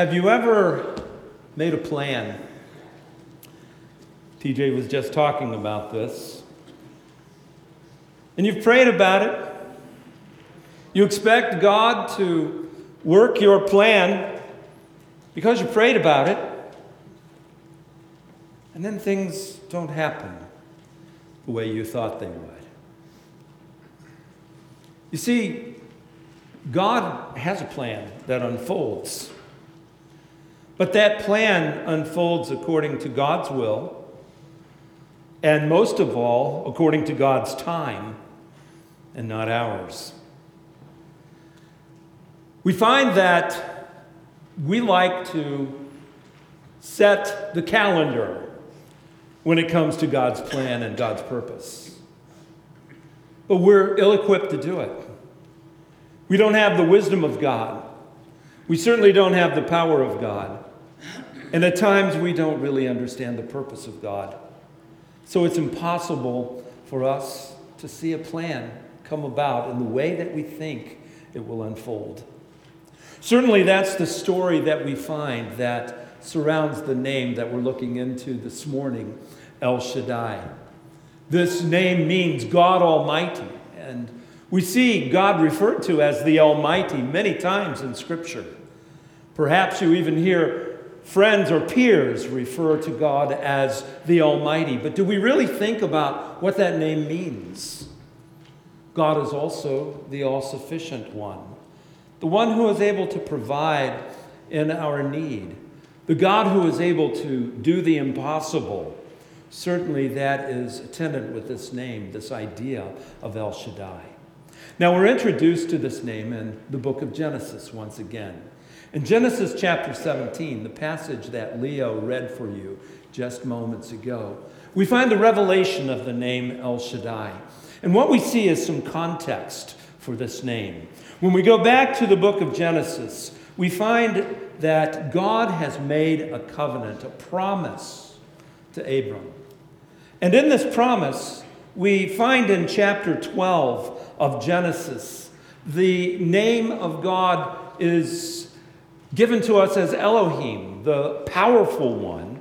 Have you ever made a plan? TJ was just talking about this. And you've prayed about it. You expect God to work your plan because you prayed about it. And then things don't happen the way you thought they would. You see, God has a plan that unfolds. But that plan unfolds according to God's will, and most of all, according to God's time, and not ours. We find that we like to set the calendar when it comes to God's plan and God's purpose. But we're ill equipped to do it. We don't have the wisdom of God. We certainly don't have the power of God. And at times we don't really understand the purpose of God. So it's impossible for us to see a plan come about in the way that we think it will unfold. Certainly, that's the story that we find that surrounds the name that we're looking into this morning El Shaddai. This name means God Almighty, and we see God referred to as the Almighty many times in Scripture. Perhaps you even hear friends or peers refer to God as the Almighty, but do we really think about what that name means? God is also the all sufficient one, the one who is able to provide in our need, the God who is able to do the impossible. Certainly, that is attendant with this name, this idea of El Shaddai. Now, we're introduced to this name in the book of Genesis once again. In Genesis chapter 17, the passage that Leo read for you just moments ago, we find the revelation of the name El Shaddai. And what we see is some context for this name. When we go back to the book of Genesis, we find that God has made a covenant, a promise to Abram. And in this promise, we find in chapter 12 of Genesis, the name of God is given to us as Elohim, the powerful one.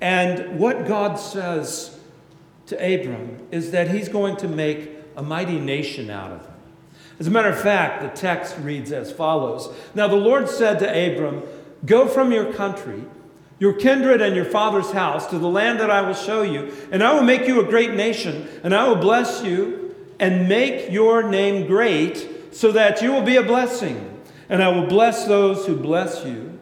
And what God says to Abram is that he's going to make a mighty nation out of him. As a matter of fact, the text reads as follows Now the Lord said to Abram, Go from your country, your kindred, and your father's house to the land that I will show you, and I will make you a great nation, and I will bless you and make your name great, so that you will be a blessing. And I will bless those who bless you,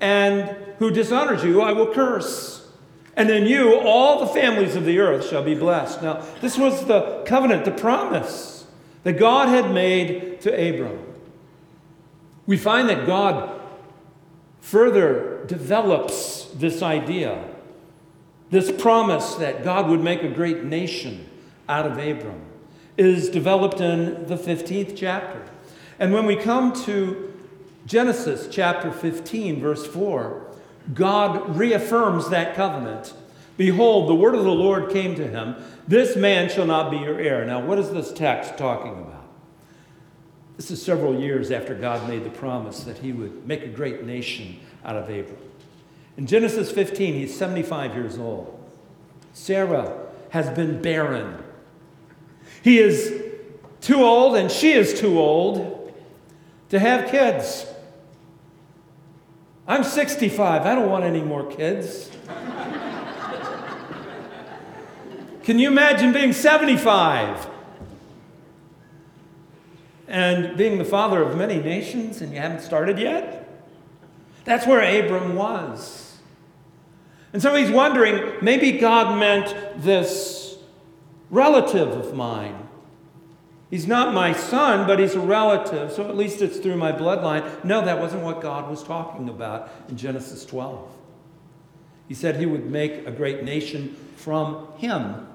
and who dishonors you, I will curse. And in you, all the families of the earth shall be blessed. Now, this was the covenant, the promise that God had made to Abram. We find that God further develops this idea, this promise that God would make a great nation out of Abram, is developed in the 15th chapter. And when we come to Genesis chapter 15, verse 4, God reaffirms that covenant. Behold, the word of the Lord came to him This man shall not be your heir. Now, what is this text talking about? This is several years after God made the promise that he would make a great nation out of Abram. In Genesis 15, he's 75 years old. Sarah has been barren. He is too old, and she is too old to have kids. I'm 65. I don't want any more kids. Can you imagine being 75 and being the father of many nations and you haven't started yet? That's where Abram was. And so he's wondering maybe God meant this relative of mine He's not my son, but he's a relative, so at least it's through my bloodline. No, that wasn't what God was talking about in Genesis 12. He said he would make a great nation from him.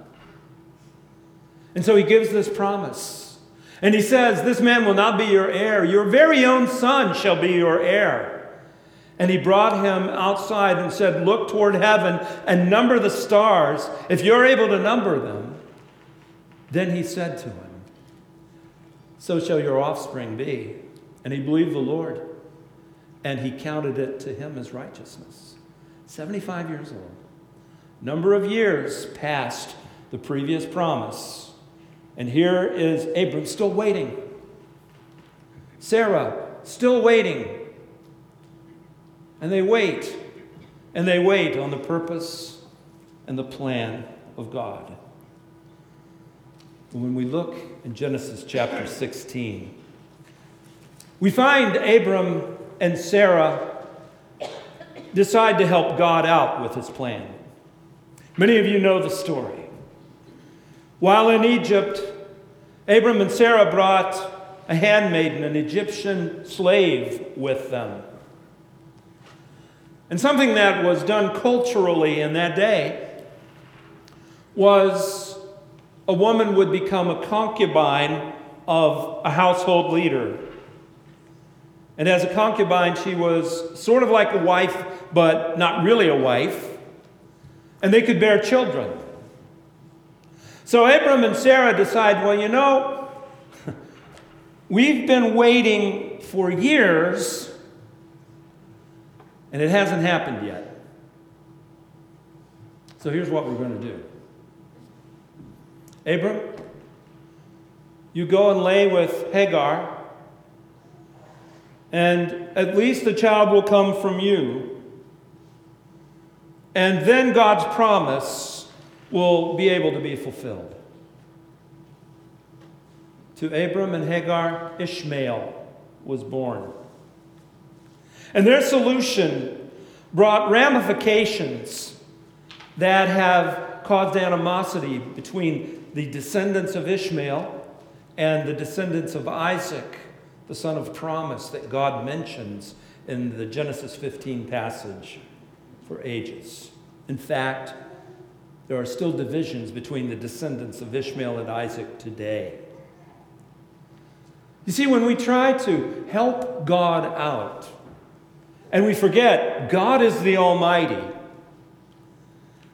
And so he gives this promise. And he says, This man will not be your heir. Your very own son shall be your heir. And he brought him outside and said, Look toward heaven and number the stars. If you're able to number them, then he said to him, so shall your offspring be. And he believed the Lord. and he counted it to him as righteousness. 75 years old. Number of years past the previous promise. And here is Abram still waiting. Sarah still waiting. And they wait. And they wait on the purpose and the plan of God. When we look in Genesis chapter 16, we find Abram and Sarah decide to help God out with his plan. Many of you know the story. While in Egypt, Abram and Sarah brought a handmaiden, an Egyptian slave, with them. And something that was done culturally in that day was a woman would become a concubine of a household leader. And as a concubine, she was sort of like a wife, but not really a wife. And they could bear children. So Abram and Sarah decide well, you know, we've been waiting for years, and it hasn't happened yet. So here's what we're going to do Abram, you go and lay with Hagar and at least the child will come from you. And then God's promise will be able to be fulfilled. To Abram and Hagar, Ishmael was born. And their solution brought ramifications that have caused animosity between the descendants of Ishmael and the descendants of Isaac the son of promise that God mentions in the Genesis 15 passage for ages. In fact, there are still divisions between the descendants of Ishmael and Isaac today. You see, when we try to help God out and we forget God is the Almighty,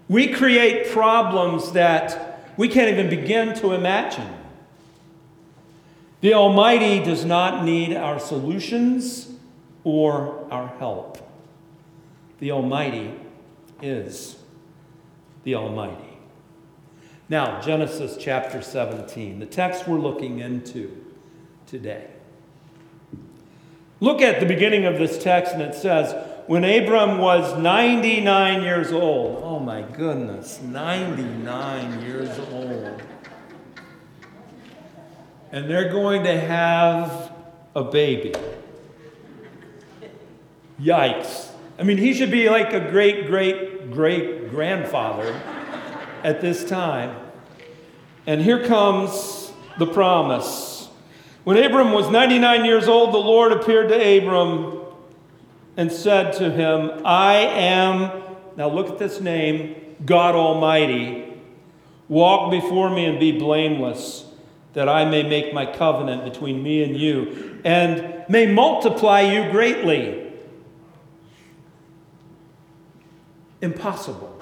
we create problems that we can't even begin to imagine. The Almighty does not need our solutions or our help. The Almighty is the Almighty. Now, Genesis chapter 17, the text we're looking into today. Look at the beginning of this text, and it says, When Abram was 99 years old, oh my goodness, 99 years old and they're going to have a baby. Yikes. I mean, he should be like a great, great, great grandfather at this time. And here comes the promise. When Abram was 99 years old, the Lord appeared to Abram and said to him, I am, now look at this name, God Almighty. Walk before me and be blameless that I may make my covenant between me and you, and may multiply you greatly. Impossible.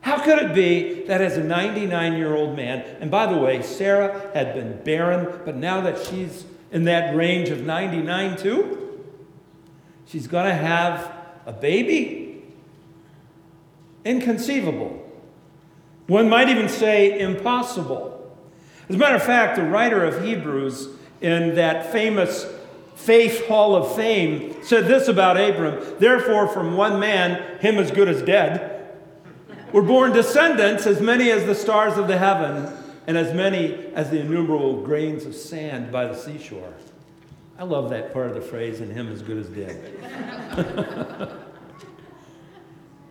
How could it be that as a 99 year old man, and by the way, Sarah had been barren, but now that she's in that range of 99 too, she's going to have a baby? Inconceivable. One might even say impossible. As a matter of fact, the writer of Hebrews in that famous Faith Hall of Fame said this about Abram Therefore, from one man, him as good as dead, were born descendants as many as the stars of the heaven and as many as the innumerable grains of sand by the seashore. I love that part of the phrase, and him as good as dead.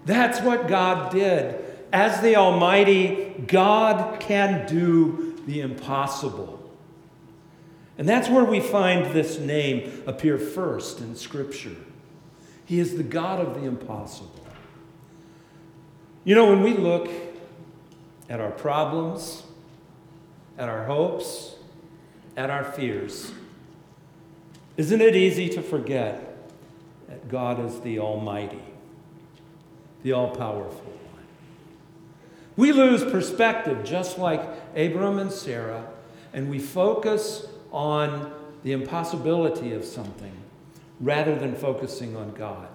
That's what God did. As the Almighty, God can do the impossible. And that's where we find this name appear first in Scripture. He is the God of the impossible. You know, when we look at our problems, at our hopes, at our fears, isn't it easy to forget that God is the Almighty, the All Powerful? One? We lose perspective just like Abram and Sarah, and we focus on the impossibility of something rather than focusing on God.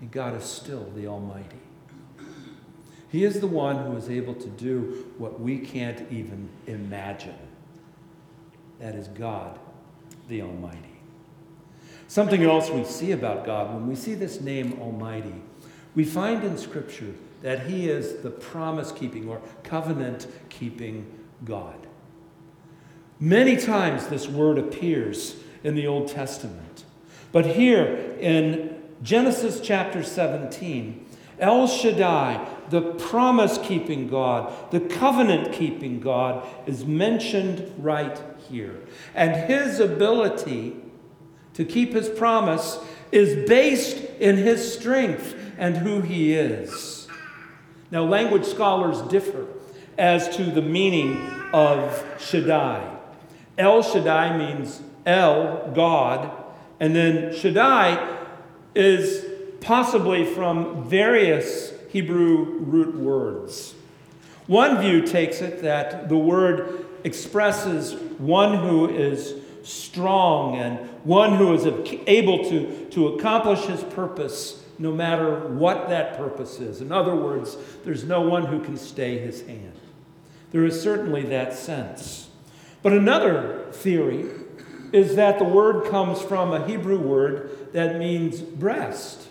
And God is still the Almighty. He is the one who is able to do what we can't even imagine. That is God, the Almighty. Something else we see about God, when we see this name Almighty, we find in Scripture that He is the promise keeping or covenant keeping God. Many times this word appears in the Old Testament. But here in Genesis chapter 17, El Shaddai, the promise keeping God, the covenant keeping God, is mentioned right here. And his ability to keep his promise is based in his strength and who he is. Now, language scholars differ as to the meaning of Shaddai. El Shaddai means El, God, and then Shaddai is possibly from various Hebrew root words. One view takes it that the word expresses one who is strong and one who is able to, to accomplish his purpose no matter what that purpose is. In other words, there's no one who can stay his hand. There is certainly that sense. But another theory is that the word comes from a Hebrew word that means breast.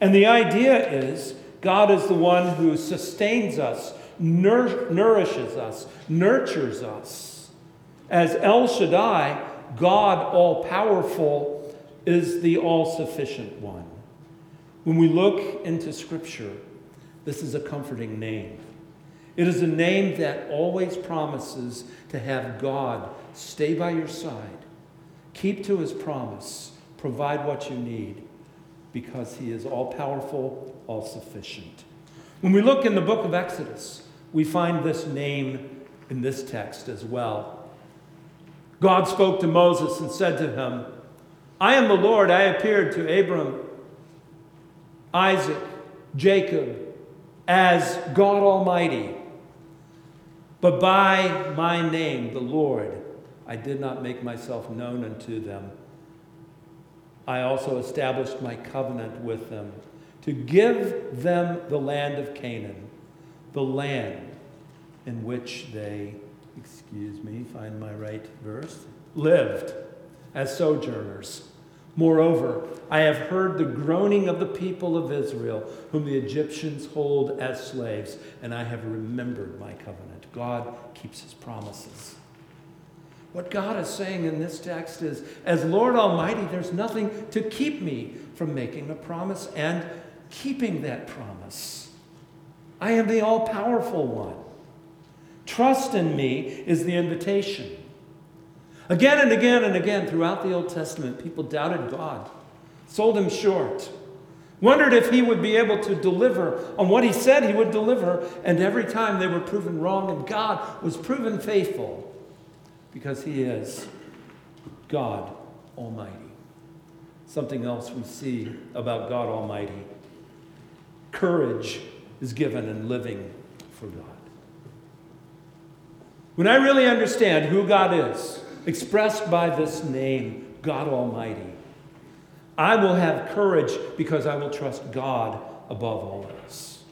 And the idea is God is the one who sustains us, nour- nourishes us, nurtures us. As El Shaddai, God all powerful, is the all sufficient one. When we look into Scripture, this is a comforting name. It is a name that always promises to have God stay by your side Keep to his promise. Provide what you need because he is all powerful, all sufficient. When we look in the book of Exodus, we find this name in this text as well. God spoke to Moses and said to him, I am the Lord. I appeared to Abram, Isaac, Jacob as God Almighty. But by my name, the Lord, I did not make myself known unto them. I also established my covenant with them to give them the land of Canaan, the land in which they, excuse me, find my right verse, lived as sojourners. Moreover, I have heard the groaning of the people of Israel, whom the Egyptians hold as slaves, and I have remembered my covenant. God keeps his promises. What God is saying in this text is, as Lord Almighty, there's nothing to keep me from making a promise and keeping that promise. I am the all powerful one. Trust in me is the invitation. Again and again and again throughout the Old Testament, people doubted God, sold him short, wondered if he would be able to deliver on what he said he would deliver, and every time they were proven wrong, and God was proven faithful because he is God Almighty. Something else we see about God Almighty courage is given in living for God. When I really understand who God is, expressed by this name, God Almighty, I will have courage because I will trust God above all else.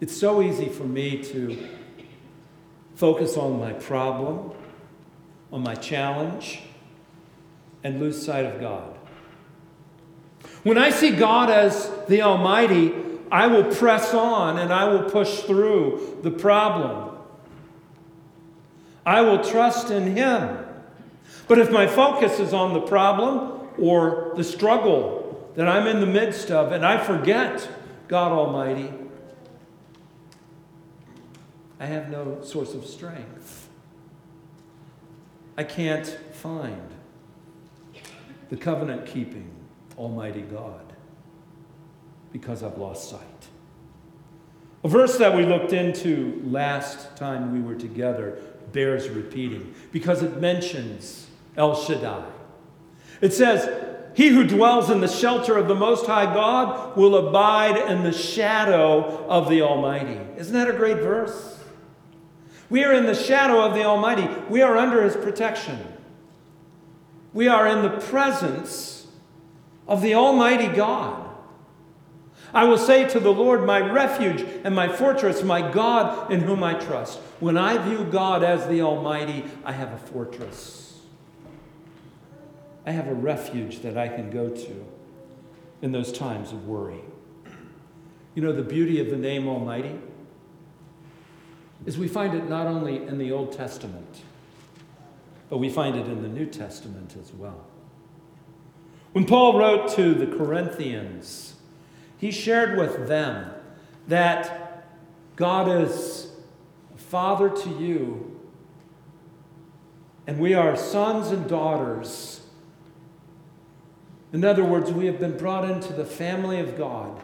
It's so easy for me to focus on my problem, on my challenge, and lose sight of God. When I see God as the Almighty, I will press on and I will push through the problem. I will trust in Him. But if my focus is on the problem or the struggle that I'm in the midst of and I forget God Almighty, I have no source of strength. I can't find the covenant keeping Almighty God because I've lost sight. A verse that we looked into last time we were together bears repeating because it mentions El Shaddai. It says, He who dwells in the shelter of the Most High God will abide in the shadow of the Almighty. Isn't that a great verse? We are in the shadow of the Almighty. We are under His protection. We are in the presence of the Almighty God. I will say to the Lord, my refuge and my fortress, my God in whom I trust. When I view God as the Almighty, I have a fortress. I have a refuge that I can go to in those times of worry. You know, the beauty of the name Almighty is we find it not only in the Old Testament, but we find it in the New Testament as well. When Paul wrote to the Corinthians, he shared with them that God is a father to you, and we are sons and daughters. In other words, we have been brought into the family of God.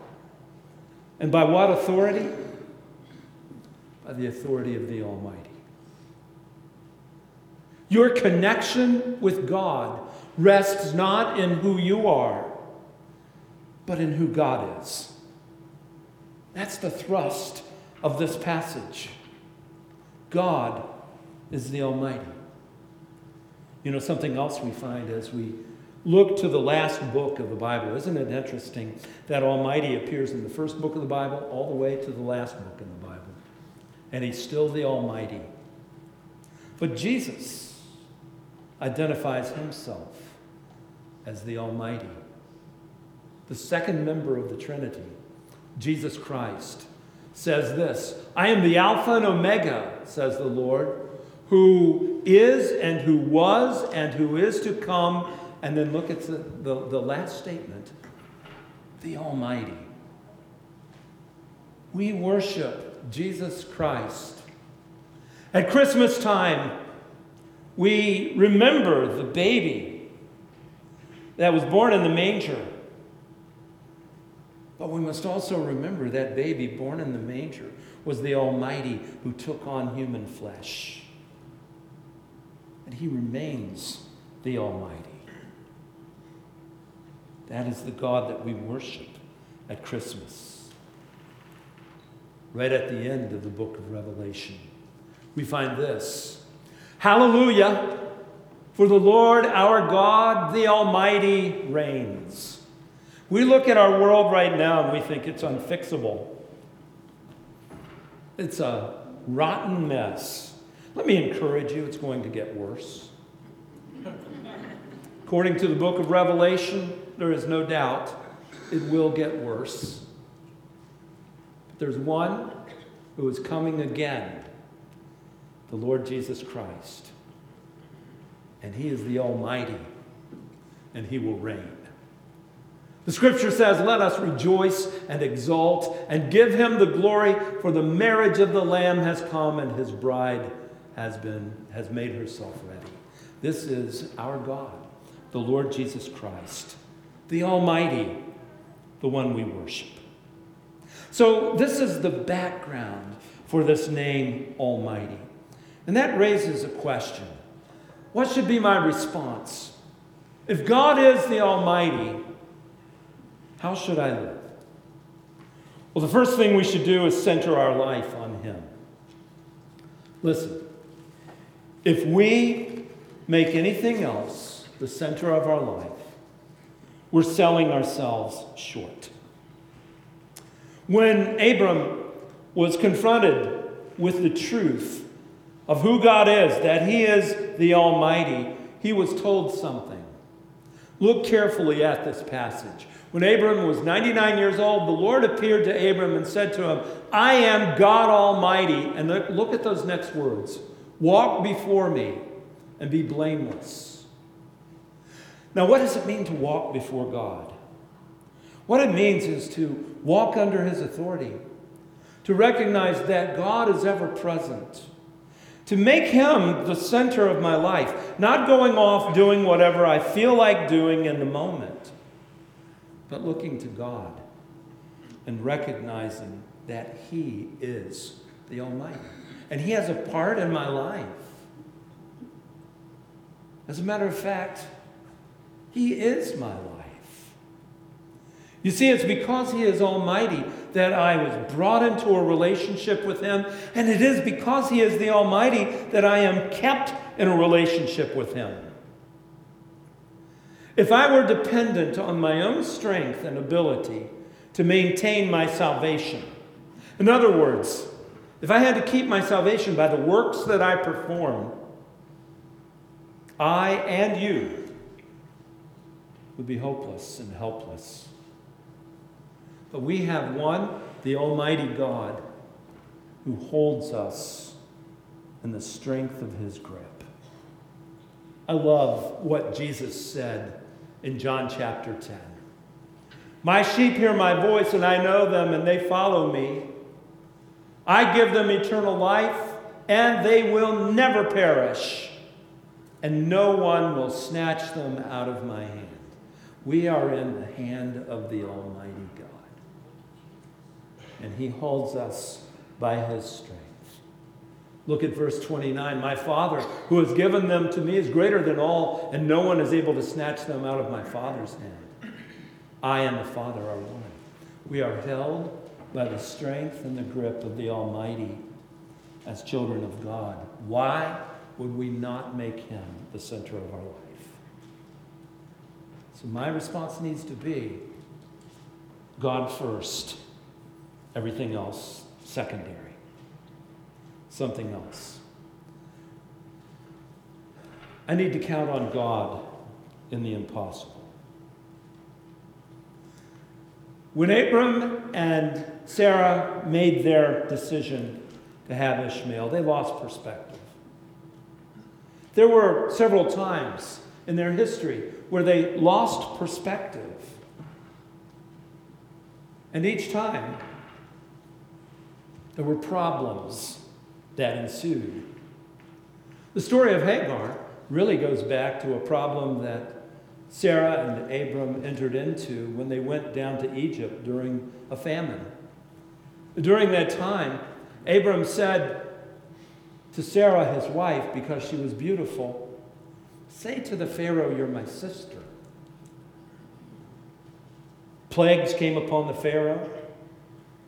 And by what authority? By the authority of the Almighty. Your connection with God rests not in who you are but in who God is. That's the thrust of this passage. God is the Almighty. You know, something else we find as we look to the last book of the Bible. Isn't it interesting that Almighty appears in the first book of the Bible all the way to the last book in the Bible? And He's still the Almighty. But Jesus identifies Himself as the Almighty the second member of the Trinity, Jesus Christ, says this I am the Alpha and Omega, says the Lord, who is and who was and who is to come. And then look at the, the, the last statement the Almighty. We worship Jesus Christ. At Christmas time, we remember the baby that was born in the manger. But we must also remember that baby born in the manger was the Almighty who took on human flesh. And he remains the Almighty. That is the God that we worship at Christmas. Right at the end of the book of Revelation, we find this Hallelujah! For the Lord our God, the Almighty, reigns. We look at our world right now and we think it's unfixable. It's a rotten mess. Let me encourage you, it's going to get worse. According to the book of Revelation, there is no doubt it will get worse. But there's one who is coming again the Lord Jesus Christ. And he is the Almighty, and he will reign. The scripture says, Let us rejoice and exult and give him the glory, for the marriage of the Lamb has come and his bride has, been, has made herself ready. This is our God, the Lord Jesus Christ, the Almighty, the one we worship. So, this is the background for this name, Almighty. And that raises a question What should be my response? If God is the Almighty, how should I live? Well, the first thing we should do is center our life on Him. Listen, if we make anything else the center of our life, we're selling ourselves short. When Abram was confronted with the truth of who God is, that He is the Almighty, he was told something. Look carefully at this passage. When Abram was 99 years old, the Lord appeared to Abram and said to him, I am God Almighty. And look at those next words walk before me and be blameless. Now, what does it mean to walk before God? What it means is to walk under his authority, to recognize that God is ever present, to make him the center of my life, not going off doing whatever I feel like doing in the moment but looking to God and recognizing that He is the Almighty. And He has a part in my life. As a matter of fact, He is my life. You see, it's because He is Almighty that I was brought into a relationship with Him, and it is because He is the Almighty that I am kept in a relationship with Him. if I were dependent on my own strength and ability to maintain my salvation, in other words, if I had to keep my salvation by the works that I perform, I and you would be hopeless and helpless. But we have one, the Almighty God, who holds us in the strength of his grip. I love what Jesus said in John chapter 10. My sheep hear my voice, and I know them, and they follow me. I give them eternal life, and they will never perish, and no one will snatch them out of my hand. We are in the hand of the Almighty and He holds us by His strength. Look at verse 29. My Father, who has given them to me, is greater than all, and no one is able to snatch them out of my Father's hand. I and the Father are one. We are held by the strength and the grip of the Almighty as children of God. Why would we not make Him the center of our life? So, my response needs to be God first, everything else secondary something else. I need to count on God in the impossible. When Abram and Sarah made their decision to have Ishmael, they lost perspective. There were several times in their history where they lost perspective. And each time, there were problems that ensued. The story of Hagar really goes back to a problem that Sarah and Abram entered into when they went down to Egypt during a famine. During that time, Abram said to Sarah, his wife, because she was beautiful, Say to the Pharaoh, You're my sister. Plagues came upon the Pharaoh.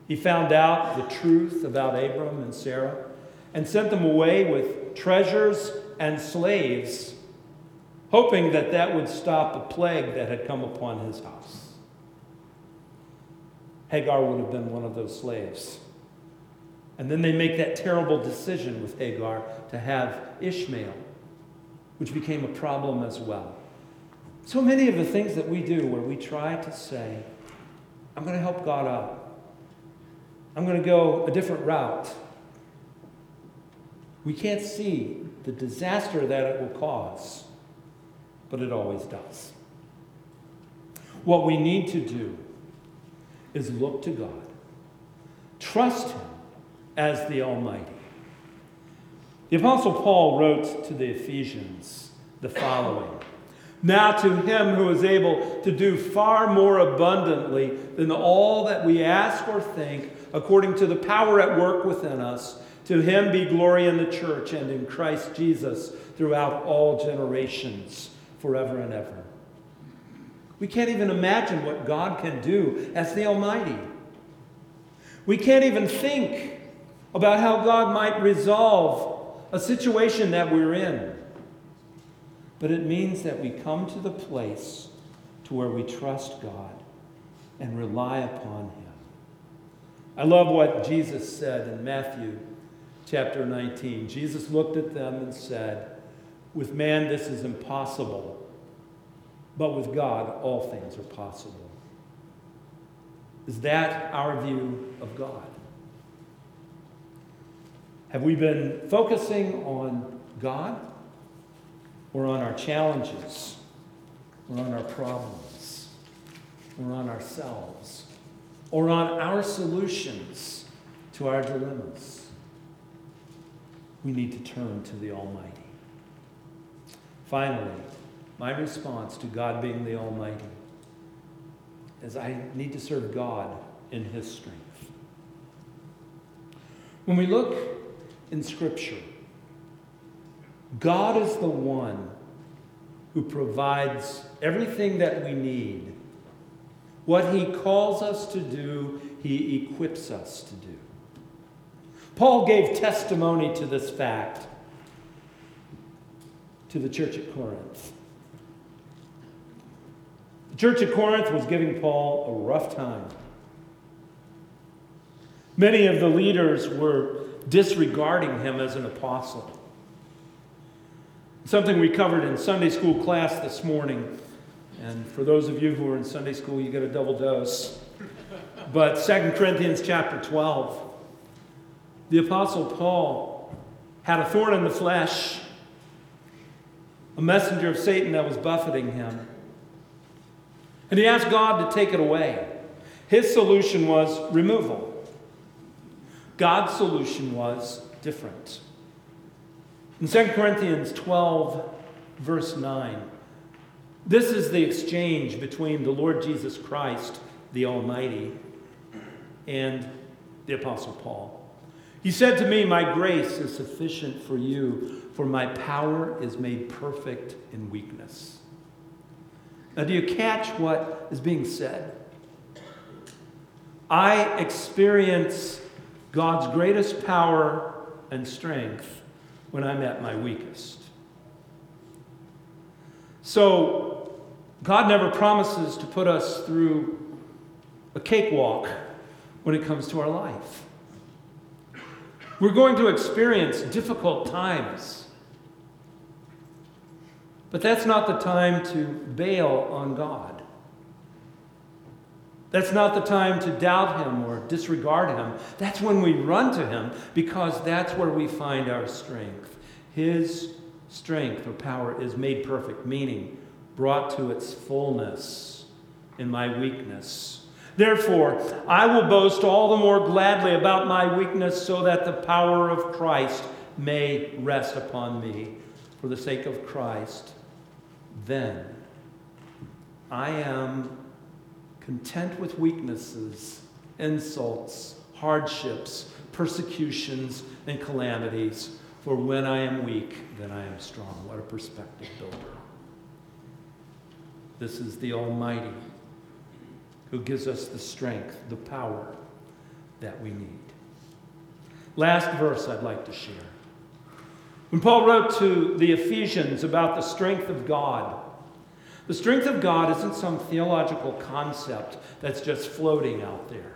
He found out the truth about Abram and Sarah and sent them away with treasures and slaves, hoping that that would stop a plague that had come upon his house. Hagar would have been one of those slaves. And then they make that terrible decision with Hagar to have Ishmael, which became a problem as well. So many of the things that we do where we try to say, I'm going to help God out, I'm going to go a different route. We can't see the disaster that it will cause, but it always does. What we need to do is look to God, trust Him as the Almighty. The Apostle Paul wrote to the Ephesians the following Now to Him who is able to do far more abundantly than all that we ask or think, according to the power at work within us. To him be glory in the church and in Christ Jesus throughout all generations, forever and ever. We can't even imagine what God can do as the Almighty. We can't even think about how God might resolve a situation that we're in. But it means that we come to the place to where we trust God and rely upon Him. I love what Jesus said in Matthew chapter 19. Jesus looked at them and said, With man, this is impossible, but with God, all things are possible. Is that our view of God? Have we been focusing on God or on our challenges or on our problems or on ourselves or on our solutions to our dilemmas? we need to turn to the Almighty. Finally, my response to God being the Almighty is I need to serve God in His strength. When we look in Scripture, God is the one who provides everything that we need. What He calls us to do, He equips us to do. Paul gave testimony to this fact to the church at Corinth. The church at Corinth was giving Paul a rough time. Many of the leaders were disregarding him as an apostle. Something we covered in Sunday school class this morning. And for those of you who are in Sunday school, you get a double dose. But 2 Corinthians chapter 12, the Apostle Paul had a thorn in the flesh, a messenger of Satan that was buffeting him. And he asked God to take it away. His solution was removal. God's solution was different. In 2 Corinthians 12, verse 9, this is the exchange between the Lord Jesus Christ, the Almighty, and the Apostle Paul. He said to me, My grace is sufficient for you, for my power is made perfect in weakness. Now, do you catch what is being said? I experience God's greatest power and strength when I'm at my weakest. So, God never promises to put us through a cakewalk when it comes to our life. We're going to experience difficult times. But that's not the time to bail on God. That's not the time to doubt Him or disregard Him. That's when we run to Him because that's where we find our strength. His strength or power is made perfect, meaning brought to its fullness in my weakness. Therefore, I will boast all the more gladly about my weakness so that the power of Christ may rest upon me for the sake of Christ. Then I am content with weaknesses, insults, hardships, persecutions, and calamities. For when I am weak, then I am strong. What a perspective builder. This is the Almighty who gives us the strength, the power that we need. Last verse I'd like to share. When Paul wrote to the Ephesians about the strength of God, the strength of God isn't some theological concept that's just floating out there.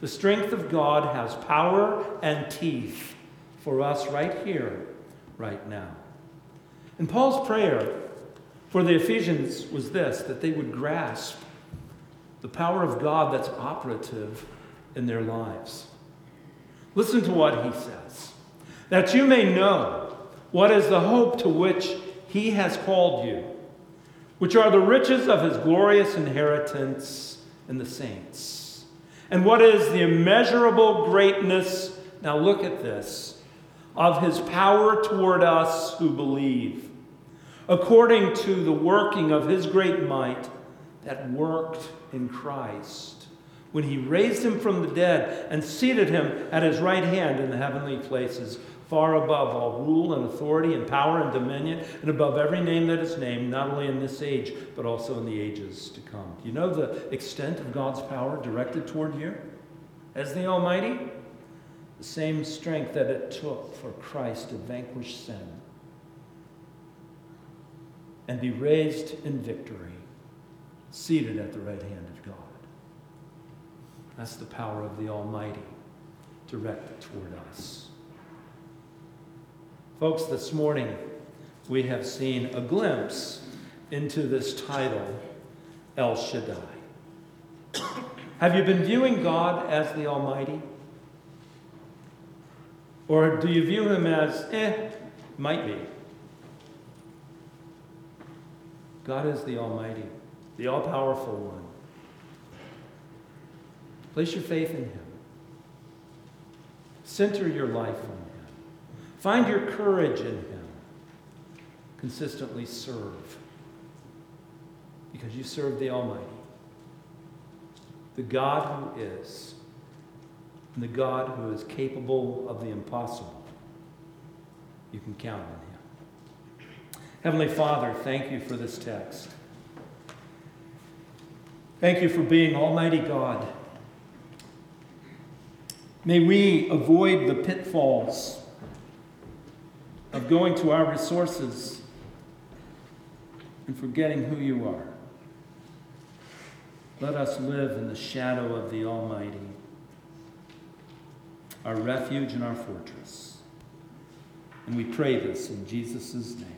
The strength of God has power and teeth for us right here, right now. And Paul's prayer for the Ephesians was this that they would grasp the power of God that's operative in their lives. Listen to what he says. That you may know what is the hope to which he has called you, which are the riches of his glorious inheritance in the saints, and what is the immeasurable greatness, now look at this, of his power toward us who believe, according to the working of his great might that worked in Christ when he raised him from the dead and seated him at his right hand in the heavenly places, far above all rule and authority and power and dominion, and above every name that is named, not only in this age, but also in the ages to come. Do you know the extent of God's power directed toward you as the Almighty? The same strength that it took for Christ to vanquish sin and be raised in victory seated at the right hand of God. That's the power of the Almighty directed toward us. Folks, this morning we have seen a glimpse into this title, El Shaddai. have you been viewing God as the Almighty? Or do you view him as, eh, might be? God is the Almighty the all powerful one. Place your faith in Him. Center your life on Him. Find your courage in Him. Consistently serve because you serve the Almighty, the God who is, and the God who is capable of the impossible. You can count on Him. Heavenly Father, thank you for this text. Thank you for being Almighty God. May we avoid the pitfalls of going to our resources and forgetting who you are. Let us live in the shadow of the Almighty, our refuge and our fortress. And we pray this in Jesus' name.